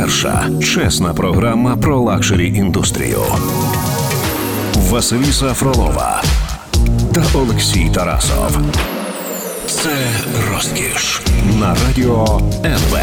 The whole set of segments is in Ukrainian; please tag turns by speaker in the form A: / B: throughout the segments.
A: Перша чесна програма про luxury індустрію. Василіса Фролова та Олексій Тарасов. Це розкіш на радіо НВ.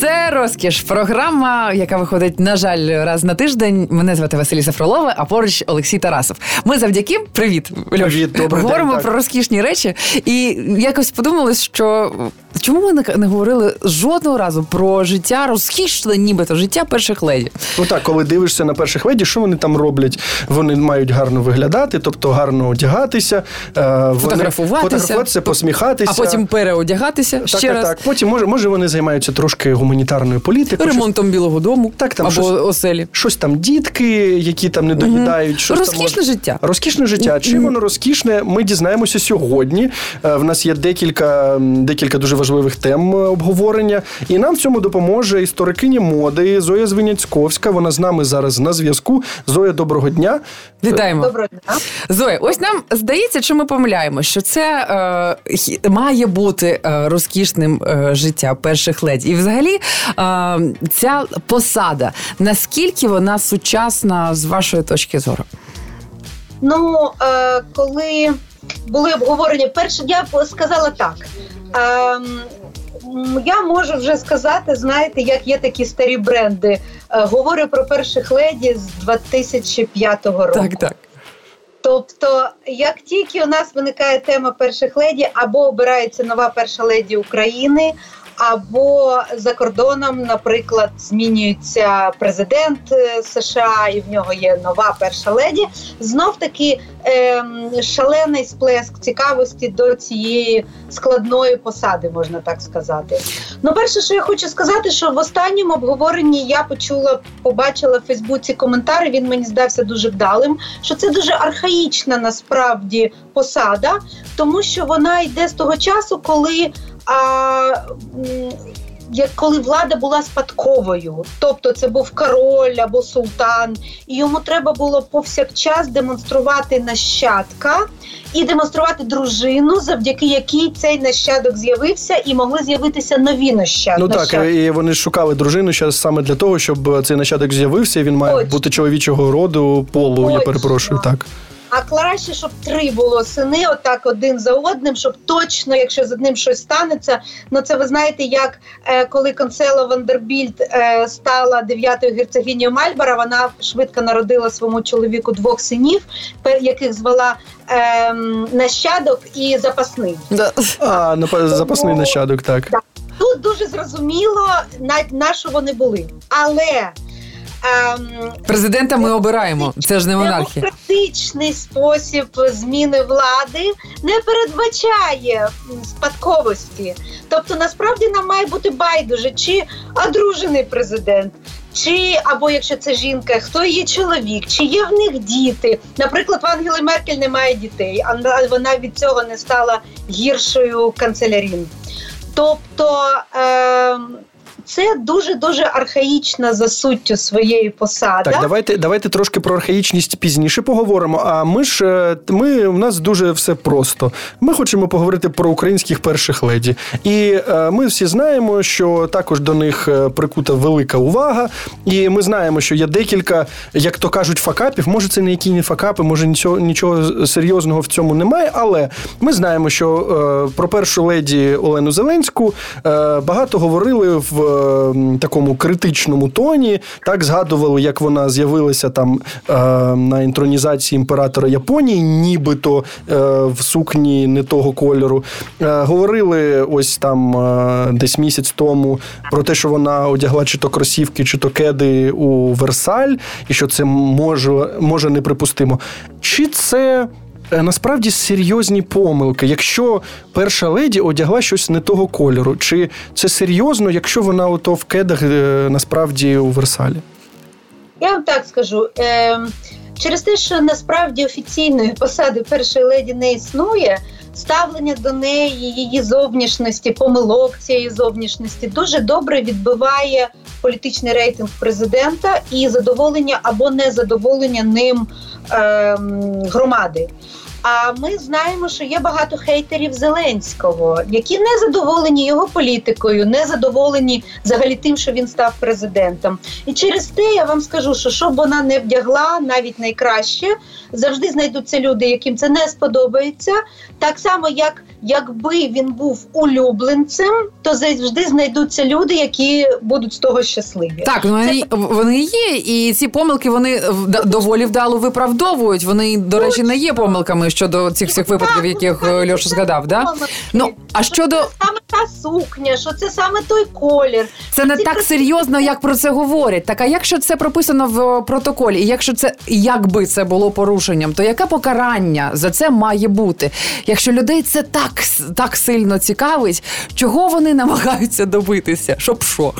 B: Це розкіш. Програма, яка виходить, на жаль, раз на тиждень. Мене звати Василіса Фролова, а поруч Олексій Тарасов. Ми завдяки привіт, Льош,
C: Привіт, добрий
B: говоримо
C: день, так.
B: про розкішні речі. І якось подумали, що чому ми не- говорили жодного разу про життя розкішне, нібито життя перших леді.
C: Ну так, коли дивишся на перших леді, що вони там роблять? Вони мають гарно виглядати, тобто гарно одягатися, е, вони-
B: Фотографуватися.
C: фотографуватися, посміхатися.
B: А потім переодягатися
C: так,
B: ще
C: так,
B: раз
C: так. Потім може, може вони займаються трошки гуманітарною політикою.
B: ремонтом білого дому
C: Так, там
B: або
C: щось-
B: оселі.
C: Щось там дітки, які там не доїдають. Щось
B: Розкішне
C: там,
B: життя.
C: Розкішне життя. Чим воно розкішне? Ми дізнаємося сьогодні. Е, В нас є декілька, декілька дуже важливих тем е, обговорення, і нам в цьому допоможе історикиня моди Зоя Звіняцьковська. Вона з нами зараз на зв'язку. Зоя, доброго дня.
B: Вітаємо.
D: Доброго дня.
B: Зоя, ось нам здається, що ми помиляємо, що це е, має бути е, розкішним е, життя перших леді. І взагалі е, ця посада, наскільки вона сучасна з вашої точки зору?
D: Ну, е, коли були обговорення, перше, я б сказала так. Ем, я можу вже сказати, знаєте, як є такі старі бренди. Е, говорю про перших леді з 2005 року.
B: Так, так.
D: Тобто, як тільки у нас виникає тема перших леді, або обирається нова перша леді України, або за кордоном, наприклад, змінюється президент е, США, і в нього є нова перша леді. Знов таки ем, шалений сплеск цікавості до цієї складної посади, можна так сказати. Ну, перше, що я хочу сказати, що в останньому обговоренні я почула, побачила в Фейсбуці коментар. Він мені здався дуже вдалим. Що це дуже архаїчна насправді посада, тому що вона йде з того часу, коли. А, як коли влада була спадковою, тобто це був король або султан, і йому треба було повсякчас демонструвати нащадка і демонструвати дружину, завдяки якій цей нащадок з'явився, і могли з'явитися нові нащадки.
C: Ну так, і вони шукали дружину ще саме для того, щоб цей нащадок з'явився. і Він має
D: Точно.
C: бути чоловічого роду, полу. Я перепрошую, так.
D: А краще, щоб три було сини, отак один за одним, щоб точно, якщо з одним щось станеться. Ну це ви знаєте, як е, коли Консела Вандербільд е, стала дев'ятою герцогинею Мальбара, вона швидко народила своєму чоловіку двох синів, яких звала е, нащадок і запасний.
B: Да.
C: А, напа- запасний
D: Тому-
C: нащадок, так.
D: Тут дуже зрозуміло, на, на що вони були. Але ем,
B: Президента ми обираємо. Це ж не монархія.
D: Демократичний спосіб зміни влади не передбачає спадковості. Тобто, насправді нам має бути байдуже, чи одружений президент, чи або якщо це жінка, хто її чоловік, чи є в них діти. Наприклад, в Ангели Меркель немає дітей, а вона від цього не стала гіршою канцелярін. Тобто. Е- це дуже дуже архаїчна за суттю своєї посади.
C: Так, давайте, давайте трошки про архаїчність пізніше поговоримо. А ми ж е, ми у нас дуже все просто. Ми хочемо поговорити про українських перших леді. І е, ми всі знаємо, що також до них е, прикута велика увага. І ми знаємо, що є декілька, як то кажуть, факапів. Може, це не які не факапи, може нічого нічого серйозного в цьому немає. Але ми знаємо, що про першу леді Олену Зеленську багато говорили в такому критичному тоні. Так згадували, як вона з'явилася там е, на інтронізації імператора Японії, нібито е, в сукні не того кольору. Е, говорили ось там е, десь місяць тому про те, що вона одягла чи то кросівки, чи то кеди у Версаль, і що це може, може неприпустимо. Чи це. Е, Насправді серйозні помилки, якщо перша леді одягла щось не того кольору, чи це серйозно, якщо вона ото в кедах е, насправді у Версалі?
D: Я вам так скажу. Е, через те, що насправді офіційної посади першої леді не існує, ставлення до неї, її зовнішності, помилок цієї зовнішності дуже добре відбиває політичний рейтинг президента і задоволення або незадоволення ним е, громади. А ми знаємо, що є багато хейтерів Зеленського, які не задоволені його політикою, не задоволені взагалі тим, що він став президентом. І через те я вам скажу, що щоб вона не вдягла, навіть найкраще, завжди знайдуться люди, яким це не сподобається. Так само, як якби він був улюбленцем, то завжди знайдуться люди, які будуть з того щасливі.
B: Так, вони це... вони є, і ці помилки вони доволі вдало виправдовують. Вони, до речі, не є помилками щодо цих всіх випадків, яких е, Льоша згадав. Да? Ну а щодо
D: саме та сукня, що це саме той колір,
B: це не так серйозно, як про це говорять. Так а якщо це прописано в протоколі, і якщо це якби це було порушенням, то яке покарання за це має бути? Якщо людей це так так сильно цікавить, чого вони намагаються добитися? Щоб що?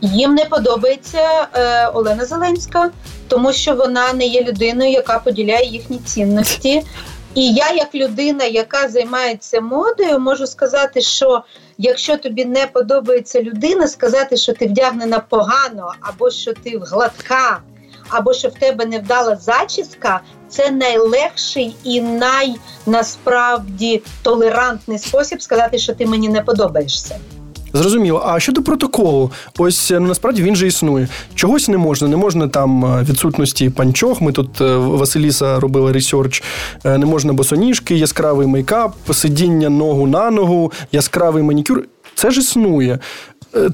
D: Їм не подобається е, Олена Зеленська, тому що вона не є людиною, яка поділяє їхні цінності. І я, як людина, яка займається модою, можу сказати, що якщо тобі не подобається людина, сказати, що ти вдягнена погано, або що ти гладка, або що в тебе невдала зачіска, це найлегший і най- насправді толерантний спосіб сказати, що ти мені не подобаєшся.
C: Зрозуміло. А щодо протоколу, ось ну насправді він же існує. Чогось не можна. Не можна там е, відсутності панчох. Ми тут е, Василіса робила ресерч. Е, не можна босоніжки, яскравий мейкап, сидіння ногу на ногу, яскравий манікюр. Це ж існує.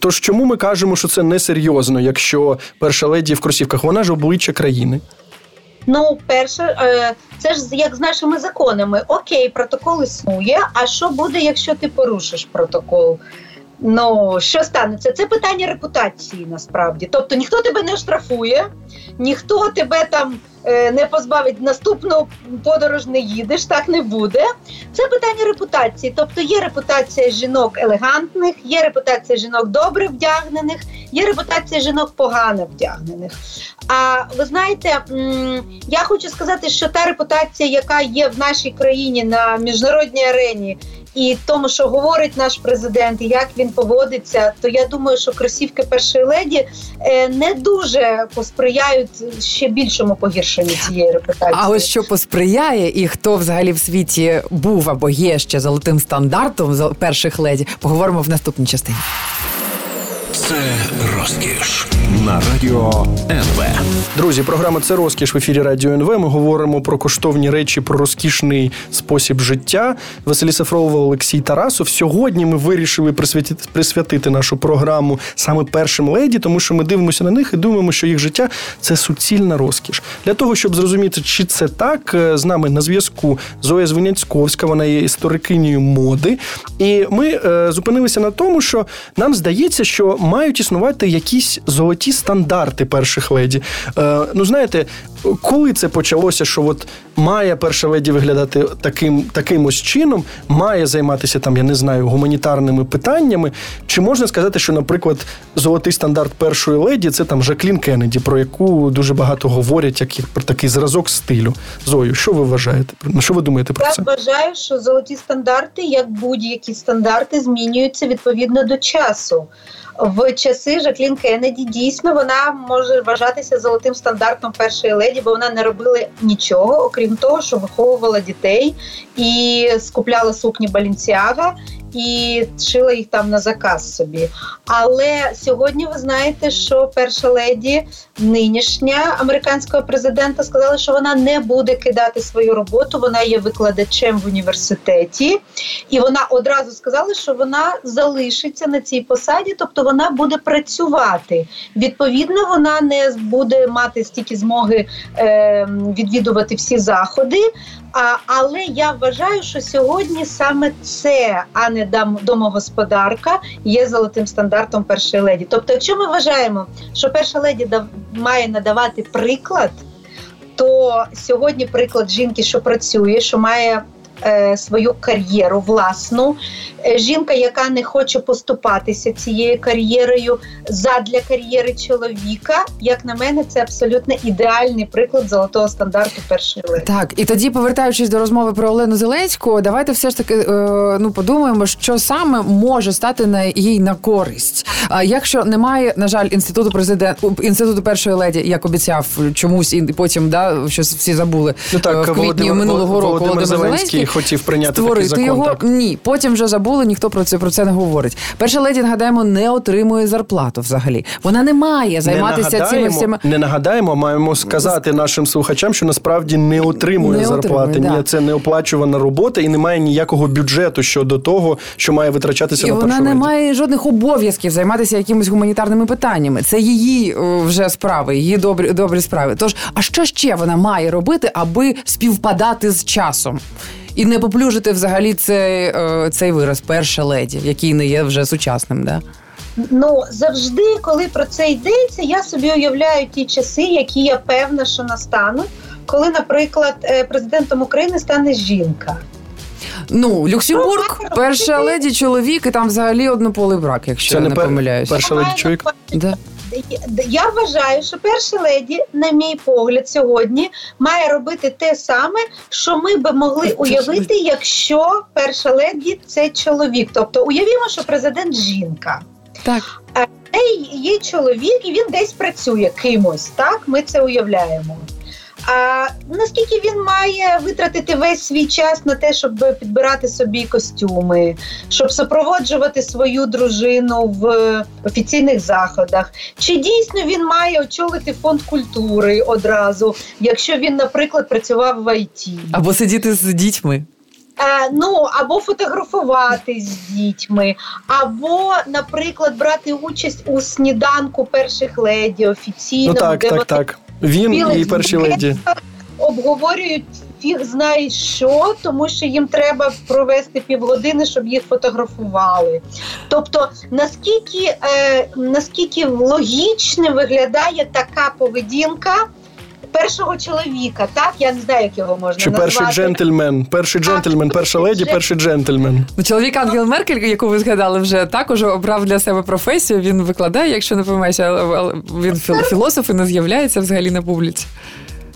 C: Тож чому ми кажемо, що це несерйозно, якщо перша леді в кросівках, вона ж обличчя країни?
D: Ну, перше, це ж як з нашими законами. Окей, протокол існує. А що буде, якщо ти порушиш протокол? Ну, що станеться? Це питання репутації насправді. Тобто ніхто тебе не штрафує, ніхто тебе там е, не позбавить наступну подорож, не їдеш, так не буде. Це питання репутації. Тобто є репутація жінок елегантних, є репутація жінок добре вдягнених, є репутація жінок погано вдягнених. А ви знаєте, я хочу сказати, що та репутація, яка є в нашій країні на міжнародній арені і тому, що говорить наш президент, і як він поводиться, то я думаю, що кросівки першої леді е, не дуже посприяють ще більшому погіршенню цієї репутації.
B: А ось що посприяє, і хто взагалі в світі був або є ще золотим стандартом перших леді, поговоримо в наступній частині.
A: Це розкіш на радіо НВ.
C: Друзі, програма це розкіш в ефірі Радіо НВ. Ми говоримо про коштовні речі, про розкішний спосіб життя. Василі Сафрова, Олексій Тарасов. Сьогодні ми вирішили присвятити, присвятити нашу програму саме першим леді, тому що ми дивимося на них і думаємо, що їх життя це суцільна розкіш. Для того щоб зрозуміти, чи це так, е, з нами на зв'язку Зоя Звиняцьковська, вона є історикинею моди. І ми е, зупинилися на тому, що нам здається, що мають існувати якісь золоті стандарти перших леді. Е, Ну, знаєте, коли це почалося, що от має перша леді виглядати таким таким ось чином, має займатися там, я не знаю, гуманітарними питаннями. Чи можна сказати, що, наприклад, золотий стандарт першої леді це там Жаклін Кеннеді, про яку дуже багато говорять, як про такий зразок стилю. Зою, що ви вважаєте? На що ви думаєте про
D: Я
C: це?
D: Я вважаю, що золоті стандарти, як будь-які стандарти, змінюються відповідно до часу в часи Жаклін Кеннеді дійсно вона може вважатися золотим стандартом першої леді, бо вона не робила нічого, окрім того, що виховувала дітей і скупляла сукні Балінціага і шила їх там на заказ собі. Але сьогодні ви знаєте, що перша леді нинішня американського президента сказала, що вона не буде кидати свою роботу. Вона є викладачем в університеті, і вона одразу сказала, що вона залишиться на цій посаді, тобто вона буде працювати. Відповідно, вона не буде мати стільки змоги е, відвідувати всі заходи. А, Але я вважаю, що сьогодні саме це, а не домогосподарка, є золотим стандартом першої леді. Тобто, якщо ми вважаємо, що перша леді має надавати приклад, то сьогодні приклад жінки, що працює, що має свою кар'єру власну. Е, жінка, яка не хоче поступатися цією кар'єрою задля кар'єри чоловіка, як на мене, це абсолютно ідеальний приклад золотого стандарту першої леді.
B: Так, і тоді, повертаючись до розмови про Олену Зеленську, давайте все ж таки е, ну подумаємо, що саме може стати на їй на користь. А якщо немає, на жаль, інституту президент інституту першої леді, як обіцяв чомусь, і потім да щось всі забули
C: Ну так,
B: е, в квітні
C: Володимир-
B: минулого року.
C: Володимир Зеленський хотів прийняти такий закон,
B: його.
C: так.
B: Ні, потім вже забули, ніхто про це про це не говорить. Перша леді, нагадаємо, не отримує зарплату взагалі. Вона не має займатися
C: не
B: цими всіми.
C: не нагадаємо, маємо сказати нашим слухачам, що насправді не отримує
B: Не
C: зарплати.
B: отримує,
C: Ні,
B: да.
C: це неоплачувана робота і немає ніякого бюджету щодо того, що має витрачатися
B: І
C: на
B: вона не
C: леді.
B: має жодних обов'язків займатися якимись гуманітарними питаннями. Це її е, вже справи, її добрі добрі справи. Тож, а що ще вона має робити, аби співпадати з часом? І не поплюжити взагалі цей, е, цей вираз перша леді, який не є вже сучасним. Да?
D: Ну завжди, коли про це йдеться, я собі уявляю ті часи, які я певна, що настануть, коли, наприклад, е, президентом України стане жінка.
B: Ну, Люксембург,
D: Ну,
B: перша леді, чоловік, і там взагалі однополий брак, якщо
C: Це
B: я
C: не
B: не помиляюся.
C: перша леді чоловік.
B: Да.
D: Я вважаю, що перша леді, на мій погляд, сьогодні має робити те саме, що ми би могли уявити, якщо перша леді це чоловік. Тобто уявімо, що президент жінка.
B: Так.
D: Е, Є чоловік, і він десь працює кимось. Так, ми це уявляємо. А наскільки він має витратити весь свій час на те, щоб підбирати собі костюми, щоб супроводжувати свою дружину в офіційних заходах? Чи дійсно він має очолити фонд культури одразу, якщо він, наприклад, працював в ІТ?
B: Або сидіти з дітьми.
D: Е, ну або фотографувати з дітьми, або, наприклад, брати участь у сніданку перших леді офіційно,
C: Ну так,
D: де
C: так,
D: вони
C: так. Він
D: білих
C: і перші леді.
D: обговорюють фіг знає що, тому що їм треба провести півгодини, щоб їх фотографували. Тобто, наскільки, е, наскільки логічним виглядає така поведінка. Першого чоловіка, так я не знаю, як його можна
C: Чи
D: назвати.
C: перший джентльмен, перший джентльмен, перша леді, перший джентльмен.
B: Ну, чоловік Ангел Меркель, яку ви згадали, вже також обрав для себе професію. Він викладає, якщо не помиляюся, він філософ і не з'являється взагалі на публіці.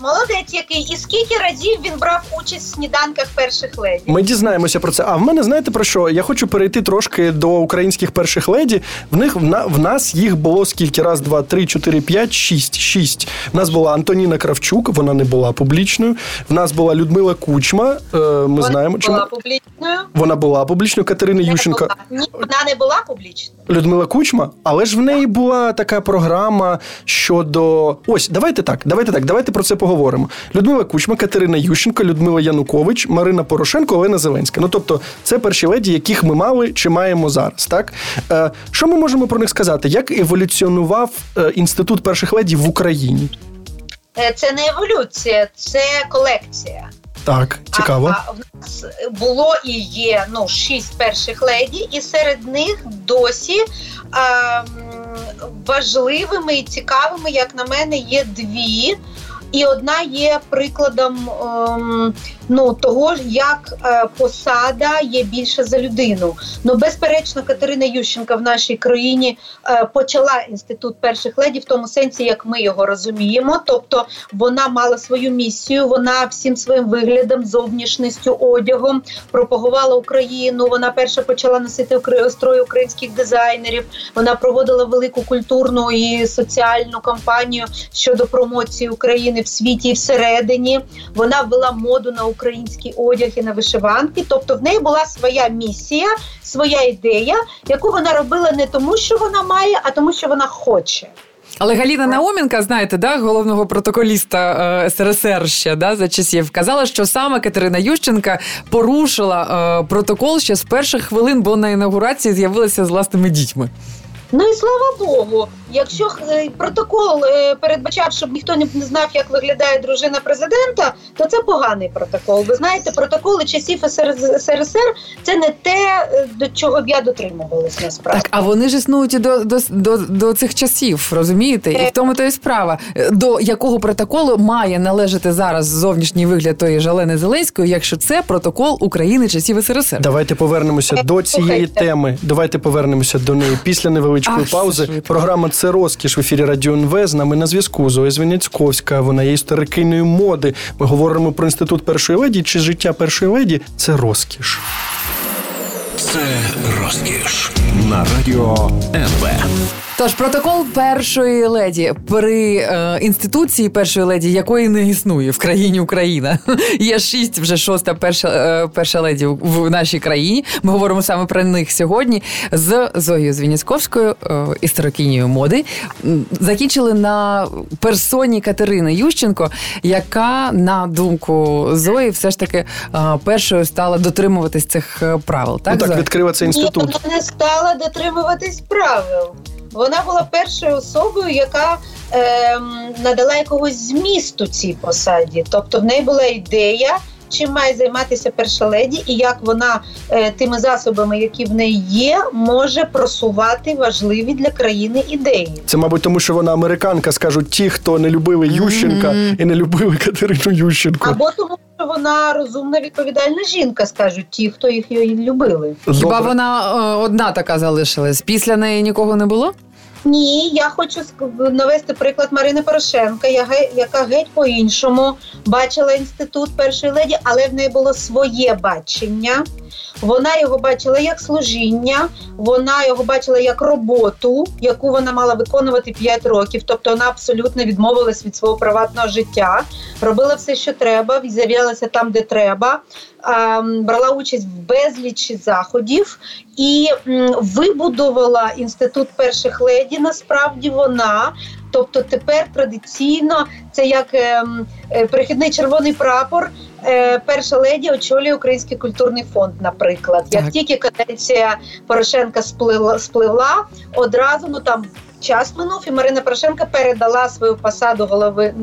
D: Молодець, який і скільки разів він брав участь в сніданках перших леді?
C: Ми дізнаємося про це. А в мене знаєте про що? Я хочу перейти трошки до українських перших леді. В них в, на, в нас їх було скільки? Раз, два, три, чотири, п'ять, шість. Шість. В нас була Антоніна Кравчук, вона не була публічною. В нас була Людмила Кучма. Е, ми
D: Вона
C: знаємо, чому
D: була публічною.
C: вона була публічною. Катерина
D: Не
C: Ющенко.
D: була. Ні, вона не була публічною.
C: Людмила Кучма, але ж в неї була така програма щодо. Ось, давайте так, давайте так, давайте про це поговоримо. Людмила Кучма, Катерина Ющенко, Людмила Янукович, Марина Порошенко, Олена Зеленська. Ну тобто, це перші леді, яких ми мали чи маємо зараз. Так е, що ми можемо про них сказати? Як еволюціонував е, інститут перших леді в Україні?
D: Е, Це не еволюція, це колекція.
C: Так, цікаво.
D: А, а в нас було і є ну шість перших леді, і серед них досі а, важливими і цікавими, як на мене, є дві. І одна є прикладом ем, ну, того, як е, посада є більше за людину. Ну, безперечно, Катерина Ющенка в нашій країні е, почала інститут перших леді в тому сенсі, як ми його розуміємо. Тобто вона мала свою місію, вона всім своїм виглядом, зовнішністю, одягом пропагувала Україну. Вона перша почала носити строї українських дизайнерів. Вона проводила велику культурну і соціальну кампанію щодо промоції України в світі і всередині. Вона ввела моду на український одяг і на вишиванки. Тобто в неї була своя місія, своя ідея, яку вона робила не тому, що вона має, а тому, що вона хоче.
B: Але Галіна Науменка, знаєте, да, головного протоколіста е, СРСР ще да, за часів, казала, що саме Катерина Ющенка порушила е, протокол ще з перших хвилин, бо на інаугурації з'явилася з власними дітьми.
D: Ну і слава Богу, якщо е, протокол е, передбачав, щоб ніхто не знав, як виглядає дружина президента, то це поганий протокол. Ви знаєте, протоколи часів СРСР це не те, е, до чого б я дотримувалась насправді.
B: Так, а вони ж існують і до, до, до, до цих часів, розумієте? І в тому то і справа, до якого протоколу має належати зараз зовнішній вигляд тої Жалени Зеленської, якщо це протокол України часів СРСР.
C: Давайте повернемося до цієї теми. Давайте повернемося до неї після невеличкої
B: Ах,
C: паузи. Програма це розкіш в ефірі Радіо НВ. З нами на зв'язку Зоя Звеняцьковська. Вона є історикиною моди. Ми говоримо про інститут першої леді. Чи життя першої леді це розкіш?
A: Це розкіш на радіо НВ.
B: Тож протокол першої леді при е, інституції першої леді, якої не існує в країні Україна. Є шість, вже шоста перша е, перша леді в нашій країні. Ми говоримо саме про них сьогодні з Зоєю Звініцьковською, е, історикинею моди. Закінчили на персоні Катерини Ющенко, яка, на думку Зої, все ж таки е, першою стала дотримуватись цих е, правил. Так,
C: ну так Відкрила цей
D: Ні,
C: інститут.
D: вона не стала дотримуватись правил. Вона була першою особою, яка ем, надала якогось змісту цій посаді. Тобто в неї була ідея, чим має займатися перша леді, і як вона е, тими засобами, які в неї є, може просувати важливі для країни ідеї.
C: Це, мабуть, тому що вона американка, скажуть ті, хто не любили Ющенка
B: Мгм.
C: і не любили Катерину Ющенко.
D: Або тому, що вона розумна відповідальна жінка, скажуть ті, хто їх її любили.
B: Хіба
C: Добре.
B: вона е, одна така залишилась? Після неї нікого не було?
D: Ні, я хочу навести приклад Марини Порошенка, яка геть по-іншому бачила інститут першої леді, але в неї було своє бачення. Вона його бачила як служіння, вона його бачила як роботу, яку вона мала виконувати 5 років. Тобто вона абсолютно відмовилась від свого приватного життя, робила все, що треба, з'являлася там, де треба, брала участь в безлічі заходів і вибудувала інститут перших леді. Насправді вона. Тобто тепер традиційно це як ем, е, перехідний червоний прапор. е, Перша леді очолює Український культурний фонд, наприклад. Як тільки каденція Порошенка спливла, спливла, одразу ну там час минув, і Марина Порошенка передала свою посаду голови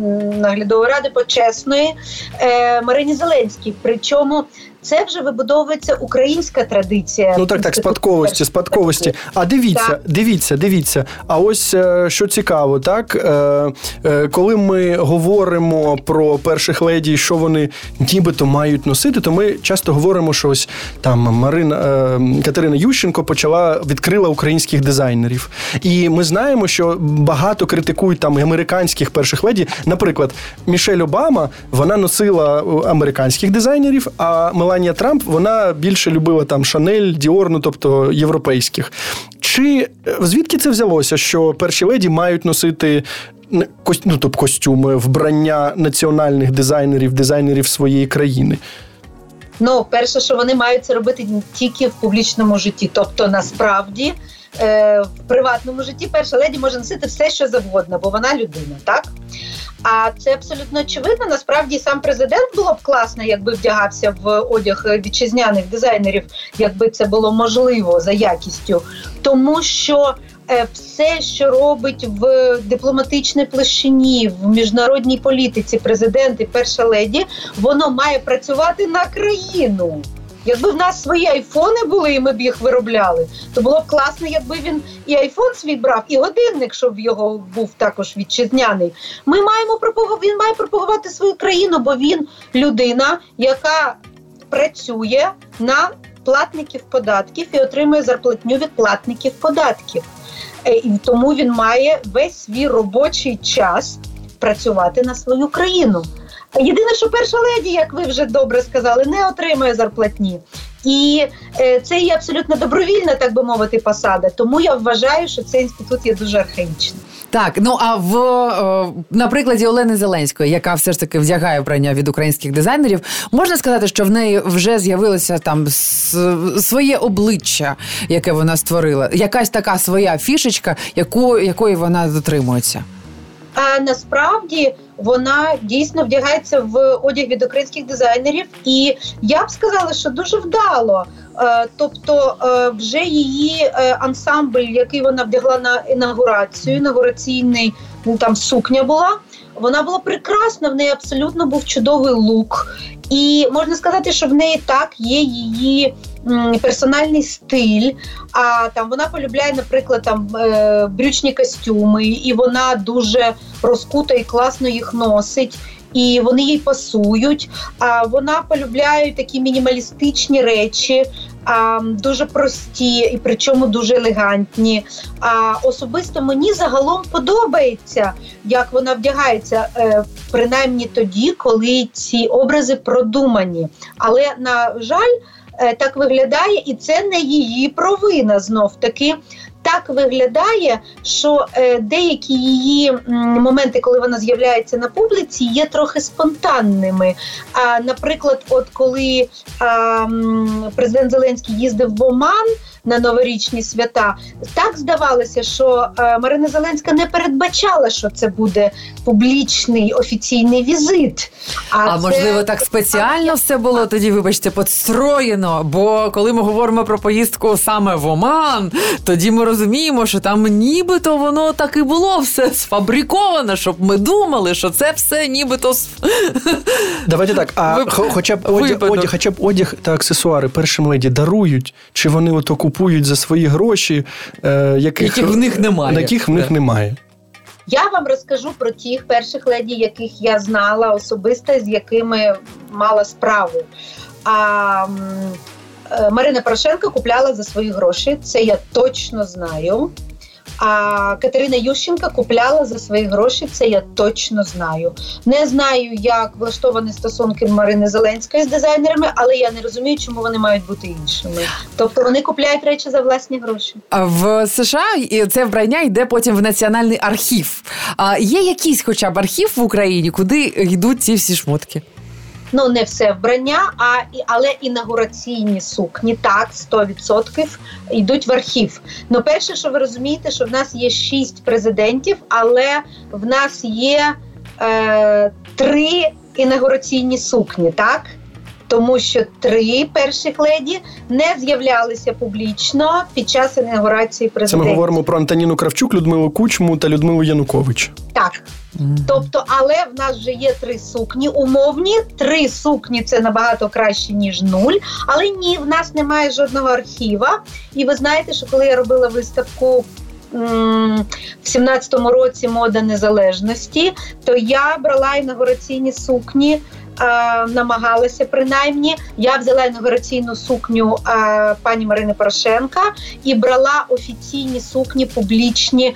D: наглядової ради почесної е, Марині Зеленській. Причому це вже вибудовується українська традиція.
C: Ну так, так, спадковості, спадковості. А дивіться,
D: Так.
C: дивіться, дивіться. А ось е, що цікаво, так е, е, коли ми говоримо про перших леді, що вони нібито мають носити, то ми часто говоримо, що ось там Марина е, Катерина Ющенко почала відкрила українських дизайнерів. І ми знаємо, що багато критикують там американських перших леді. Наприклад, Мішель Обама вона носила американських дизайнерів, а Меланія Трамп вона більше любила там Шанель, Діор, ну тобто європейських. Чи е, звідки це взялося, що перші леді мають носити ну, тобто костюми, вбрання національних дизайнерів, дизайнерів своєї країни?
D: Ну, перше, що вони мають це робити тільки в публічному житті. Тобто, насправді, е, в приватному житті перша леді може носити все, що завгодно, бо вона людина, так? А це абсолютно очевидно. Насправді сам президент було б класно, якби вдягався в одяг вітчизняних дизайнерів, якби це було можливо за якістю, тому що. е, Все, що робить в дипломатичній площині, в міжнародній політиці президент і перша леді, воно має працювати на країну. Якби в нас свої айфони були, і ми б їх виробляли, то було б класно, якби він і айфон свій брав, і годинник, щоб його був також вітчизняний. Ми маємо пропагувати, він має пропагувати свою країну, бо він людина, яка працює на платників податків і отримує зарплатню від платників податків. Е, І тому він має весь свій робочий час працювати на свою країну. Єдине, що перша леді, як ви вже добре сказали, не отримує зарплатні. І е, це є абсолютно добровільна, так би мовити, посада. Тому я вважаю, що цей інститут є дуже архаїчним.
B: Так, ну а в е, на прикладі Олени Зеленської, яка все ж таки вдягає вбрання від українських дизайнерів, можна сказати, що в неї вже з'явилося там своє обличчя, яке вона створила, якась така своя фішечка, яку якої вона дотримується.
D: А насправді вона дійсно вдягається в одяг від українських дизайнерів, і я б сказала, що дуже вдало. Е, тобто, е, вже її е, ансамбль, який вона вдягла на інаугурацію, інаугураційний ну, там сукня була. Вона була прекрасна, в неї абсолютно був чудовий лук, і можна сказати, що в неї так є її персональний стиль. А там вона полюбляє, наприклад, там брючні костюми, і вона дуже розкута і класно їх носить і вони їй пасують. А вона полюбляє такі мінімалістичні речі, а, дуже прості і причому дуже елегантні. А особисто мені загалом подобається, як вона вдягається, е, принаймні тоді, коли ці образи продумані. Але на жаль. Е, так виглядає, і це не її провина знов таки так виглядає, що е, деякі її моменти, коли вона з'являється на публіці, є трохи спонтанними. А, Наприклад, от коли президент Зеленський їздив в Оман на новорічні свята, так здавалося, що Марина Зеленська не передбачала, що це буде публічний офіційний візит.
B: А, а це... можливо, так спеціально все було тоді, вибачте, подстроєно. Бо коли ми говоримо про поїздку саме в Оман, тоді ми розуміємо, що там нібито воно так і було все сфабриковано, щоб ми думали, що це все нібито
C: Давайте так. А Вип... хоча б одяг, одяг, хоча б одяг та аксесуари першим леді дарують, чи вони ото купують за свої гроші, е, яких,
B: яких в них немає.
C: Яких в них немає.
D: Я вам розкажу про тих перших леді, яких я знала особисто, з якими мала справу. А Е, Марина Порошенко купляла за свої гроші. Це я точно знаю. А Катерина Ющенка купляла за свої гроші. Це я точно знаю. Не знаю, як влаштовані стосунки Марини Зеленської з дизайнерами, але я не розумію, чому вони мають бути іншими. Тобто вони купляють речі за власні гроші.
B: В США це вбрання йде потім в національний архів. А є якийсь, хоча б архів в Україні, куди йдуть ці всі шмотки?
D: Ну не все вбрання, а але інаугураційні сукні, так 100% йдуть в архів. Ну, перше, що ви розумієте, що в нас є шість президентів, але в нас є е, три інаугураційні сукні, так тому що три перших леді не з'являлися публічно під час інаугурації президента.
C: Це ми говоримо про Антоніну Кравчук, Людмилу Кучму та Людмилу Янукович.
D: Так. Тобто, але в нас вже є три сукні умовні. Три сукні це набагато краще ніж нуль. Але ні, в нас немає жодного архіва. І ви знаєте, що коли я робила виставку в 17-му році мода незалежності, то я брала інаугураційні сукні е, намагалася принаймні. Я взяла інаугураційну сукню е, пані Марини Порошенка і брала офіційні сукні публічні е,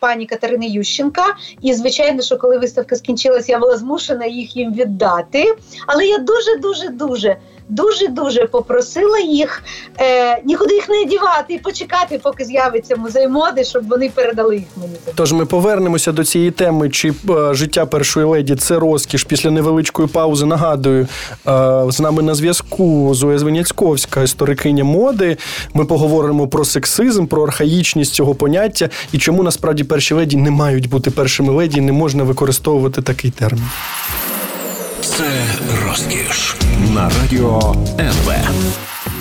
D: пані Катерини Ющенка. І звичайно, що коли виставка скінчилась, я була змушена їх їм віддати. Але я дуже дуже дуже дуже дуже попросила їх е, нікуди їх не одівати і почекати, поки з'явиться музей моди, щоб вони передали їх мені.
C: Тож ми повернемося до цієї теми, чи е, життя першої леді це розкіш після невеличкої паузи. Нагадую, е, з нами на зв'язку Зоя Звеняцьковська, історикиня моди. Ми поговоримо про сексизм, про архаїчність цього поняття і чому насправді перші леді не мають бути першими леді, не можна використовувати такий термін.
A: Це розкіш на радіо НВ.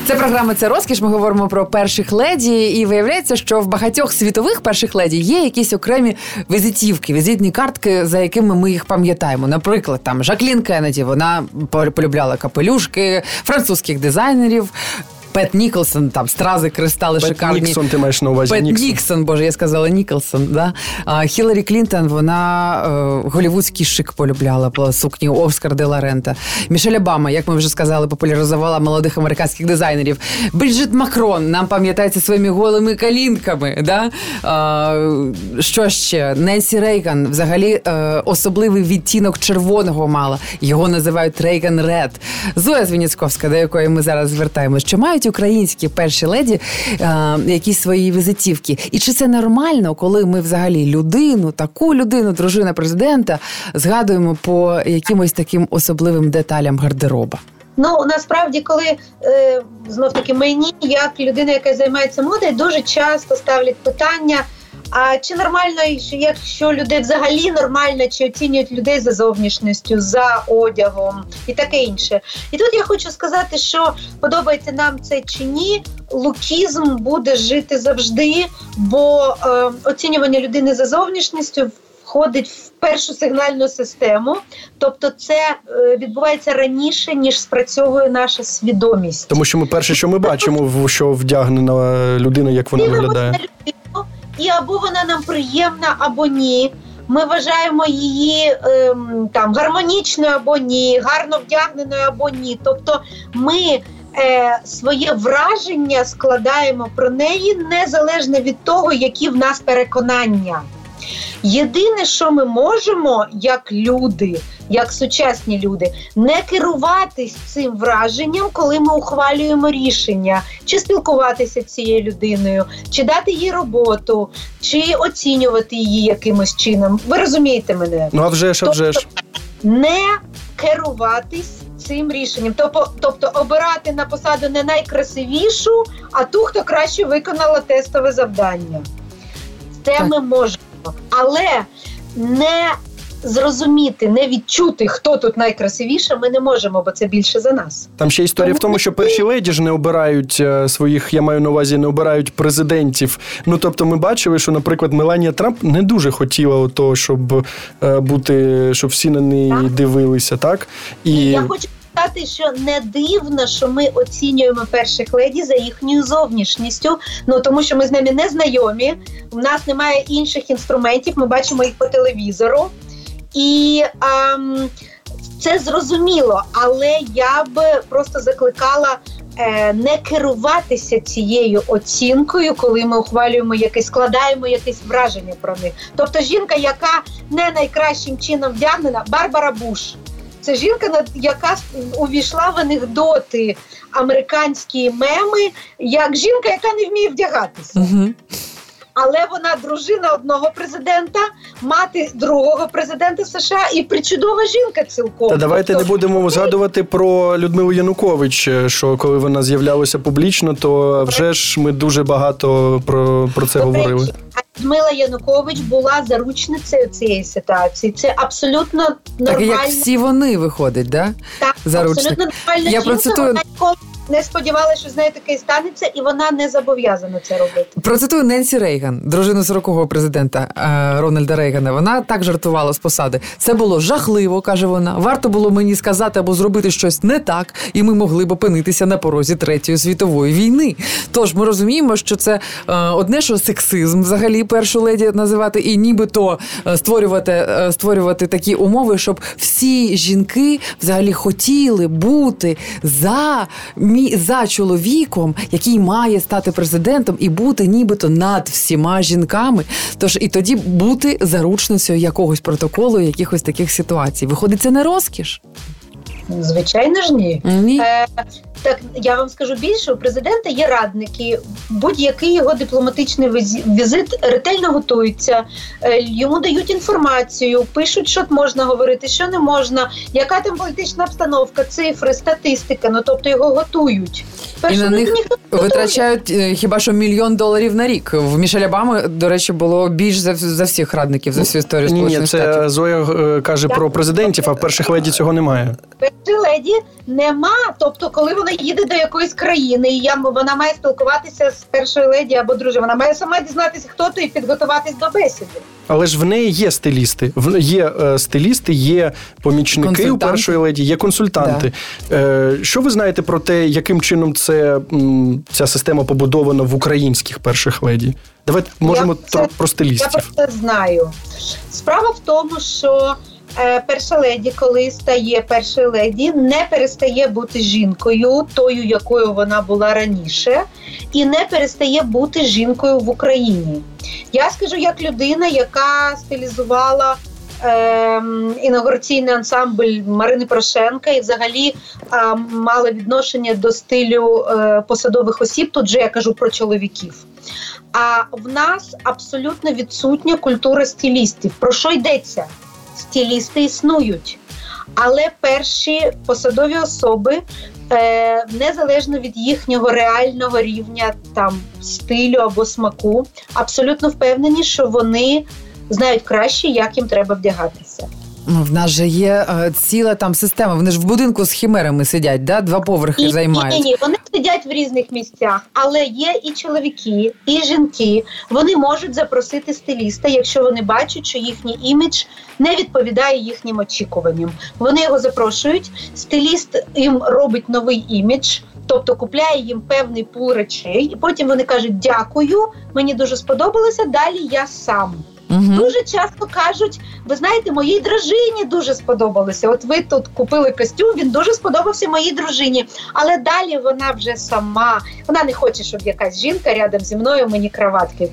B: Це програма це розкіш. Ми говоримо про перших леді, і виявляється, що в багатьох світових перших леді є якісь окремі візитівки, візитні картки, за якими ми їх пам'ятаємо. Наприклад, там Жаклін Кеннеді, вона полюбляла капелюшки французьких дизайнерів. Пет Ніколсон, там стрази, кристали Пет шикарні.
C: Ніксон, ти маєш на увазі
B: Пет
C: Ніксон.
B: Ніксон, боже, я сказала Ніколсон. Да? А, Хіларі Клінтон, вона е, голівудський шик полюбляла по сукні Оскар де Ларента. Мішель Обама, як ми вже сказали, популяризувала молодих американських дизайнерів. Бриджит Макрон нам пам'ятається своїми голими калінками. Да? А, що ще? Ненсі Рейган, взагалі е, особливий відтінок червоного мала. Його називають Рейган Ред. Зоя Звініцьковська, до якої ми зараз звертаємось, чи мають українські перші леді а, е, якісь свої візитівки. І чи це нормально, коли ми взагалі людину, таку людину, дружина президента, згадуємо по якимось таким особливим деталям гардероба?
D: Ну насправді, коли е, знов таки мені, як людина, яка займається модою, дуже часто ставлять питання. А чи нормально, якщо людей взагалі нормально, чи оцінюють людей за зовнішністю, за одягом і таке інше? І тут я хочу сказати, що подобається нам це чи ні, лукізм буде жити завжди, бо е, оцінювання людини за зовнішністю входить в першу сигнальну систему, тобто це е, відбувається раніше ніж спрацьовує наша свідомість.
C: Тому що ми перше, що ми бачимо, в що вдягнена людина, як вона виглядає.
D: І або вона нам приємна, або ні. Ми вважаємо її ем, там гармонічною або ні, гарно вдягненою або ні. Тобто ми е, своє враження складаємо про неї незалежно від того, які в нас переконання. Єдине, що ми можемо, як люди, як сучасні люди, не керуватись цим враженням, коли ми ухвалюємо рішення, чи спілкуватися з цією людиною, чи дати їй роботу, чи оцінювати її якимось чином. Ви розумієте мене?
C: Ну а вже ж, а вже ж.
D: Тобто не керуватись цим рішенням, тобто, тобто обирати на посаду не найкрасивішу, а ту, хто краще виконала тестове завдання. Це ми можемо але не зрозуміти, не відчути, хто тут найкрасивіше, ми не можемо, бо це більше за нас.
C: Там ще історія в тому, що перші леді ж не обирають е, своїх, я маю на увазі, не обирають президентів. Ну тобто, ми бачили, що, наприклад, Меланія Трамп не дуже хотіла того, щоб е, бути, щоб всі на неї так. дивилися, так
D: і я хочу сказати, що не дивно, що ми оцінюємо перших леді за їхньою зовнішністю. Ну тому що ми з ними не знайомі. У нас немає інших інструментів. Ми бачимо їх по телевізору, і ем, це зрозуміло. Але я б просто закликала. Е, не керуватися цією оцінкою, коли ми ухвалюємо якесь, складаємо якесь враження про них. Тобто, жінка, яка не найкращим чином вдягнена, Барбара Буш. Це жінка, яка увійшла в анекдоти американські меми, як жінка, яка не вміє вдягатися. Угу. Але вона дружина одного президента, мати другого президента США і причудова жінка цілком.
C: Та давайте тобто, не будемо згадувати про Людмилу Янукович. Що коли вона з'являлася публічно, то вже ж ми дуже багато про, про це говорили.
D: Людмила Янукович була заручницею цієї ситуації. Це абсолютно нормально.
B: Так як всі вони виходять, да?
D: Так, Заручник. абсолютно нормальна Я процитую... вона ніколи не сподівалася, що з нею таке станеться, і вона не зобов'язана це робити.
B: Процитую Ненсі Рейган, дружину 40-го президента е, Рональда Рейгана. Вона так жартувала з посади. Це було жахливо, каже вона. Варто було мені сказати або зробити щось не так, і ми могли б опинитися на порозі третьої світової війни. Тож ми розуміємо, що це е, одне, що сексизм взагалі першу леді називати, і нібито е, створювати створювати такі умови, щоб всі жінки взагалі хотіли бути за мі за чоловіком, який має стати президентом і бути нібито над всіма жінками. Тож і тоді бути заручницею якогось протоколу, якихось таких ситуацій. Виходить, це не розкіш.
D: Звичайно ж, ні. ні. Е, так я вам скажу більше, у президента є радники. Будь-який його дипломатичний візит ретельно готується, е, йому дають інформацію, пишуть, що можна говорити, що не можна, яка там політична обстановка, цифри, статистика. Ну тобто його готують.
B: Першу І на них витрачають е, хіба що мільйон доларів на рік. В Мішель Обами, до речі, було більш за за всіх радників за всю історію
C: Ні,
B: Ні,
C: це
B: Штатів.
C: Зоя е, каже так. про президентів, а в перших леді цього немає.
D: Перших леді нема. Тобто, коли вона їде до якоїсь країни, і я вона має спілкуватися з першою леді або дружиною, вона має сама дізнатися, хто то і підготуватись до бесіди.
C: Але ж в неї є стилісти. В є е, стилісти, є помічники у першої леді, є консультанти. Да. Е, що ви знаєте про те, яким чином це ця система побудована в українських перших леді? Давайте можемо я про, про стилістів.
D: Я про це знаю. Справа в тому, що перша леді, коли стає першою леді, не перестає бути жінкою, тою, якою вона була раніше, і не перестає бути жінкою в Україні. Я скажу як людина, яка стилізувала. Ем, інаугураційний ансамбль Марини Порошенка і взагалі е, мала відношення до стилю е, посадових осіб. Тут же я кажу про чоловіків. А в нас абсолютно відсутня культура стилістів. Про що йдеться? Стилісти існують. Але перші посадові особи е, незалежно від їхнього реального рівня там стилю або смаку, абсолютно впевнені, що вони знають краще, як їм треба вдягатися.
B: Ну, В нас же є е, ціла там система. Вони ж в будинку з хімерами сидять, да? два поверхи
D: Ні,
B: займають.
D: ні, ні, вони сидять в різних місцях, але є і чоловіки, і жінки. Вони можуть запросити стиліста, якщо вони бачать, що їхній імідж не відповідає їхнім очікуванням. Вони його запрошують. Стиліст їм робить новий імідж. Тобто купляє їм певний пул речей, і потім вони кажуть: дякую, мені дуже сподобалося. Далі я сам.
B: Мгм.
D: Дуже часто кажуть, ви знаєте, моїй дружині дуже сподобалося. От ви тут купили костюм, він дуже сподобався моїй дружині. Але далі вона вже сама. Вона не хоче, щоб якась жінка рядом зі мною мені краватки.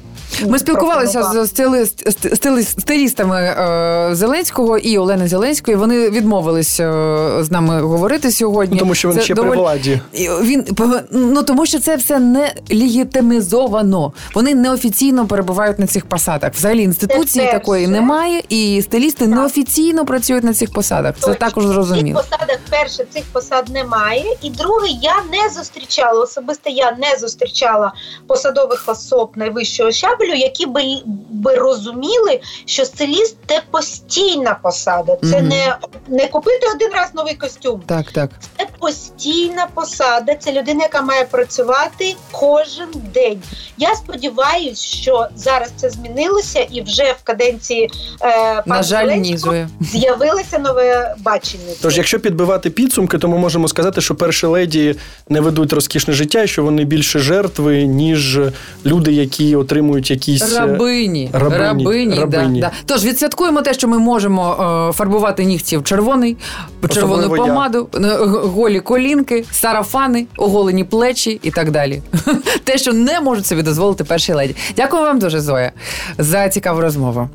B: Ми спілкувалися з стили, ст- стилістами е, Зеленського і Олени Зеленської. Вони відмовились е, з нами говорити сьогодні.
C: Ну, тому що він
B: Це
C: ще при владі.
B: Він ну тому, що це все не легітимізовано. Вони неофіційно перебувають на цих посадах. Взагалі інституції
D: перше.
B: такої немає, і стилісти неофіційно працюють на цих посадах. Це
D: Точно.
B: також
D: В цих посадах перше цих посад немає. І друге, я не зустрічала особисто. Я не зустрічала посадових особ найвищого щабелю, які би, би розуміли, що стиліст це постійна посада. Це
B: Мгм.
D: не, не купити один раз новий костюм.
B: Так, так.
D: Це постійна посада. Це людина, яка має працювати кожен день. Я сподіваюся, що зараз це змінилося, і вже в каденції е, пана
B: На жаль,
D: Зеленського з'явилося нове бачення.
C: Тож, якщо підбивати підсумки, то ми можемо сказати, що перші леді не ведуть розкішне життя, і що вони більше жертви, ніж люди, які отримують якісь е,
B: Рабині.
C: рабині,
B: Рабині,
C: рабині.
B: Да, да. Тож відсвяткуємо те, що ми можемо е, фарбувати нігті в червоний, червону
C: Особливо я.
B: помаду, е, голі колінки, сарафани, оголені плечі і так далі. Те, що не можуть собі дозволити перші леді. Дякую вам дуже, Зоя, за цікаву розмову.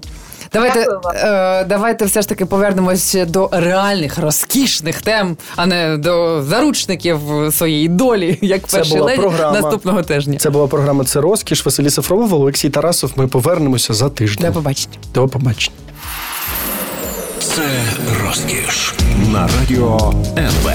B: Давайте, е, давайте все ж таки повернемось до реальних розкішних тем, а не до заручників своєї долі, як
C: Це
B: перші
C: була
B: леді
C: програма.
B: наступного тижня.
C: Це була програма Це розкіш. Василій Сафронов, Олексій Тарасов. Ми повернемося за тиждень.
B: До побачення.
C: До побачення.
A: Це розкіш на радіо НВ.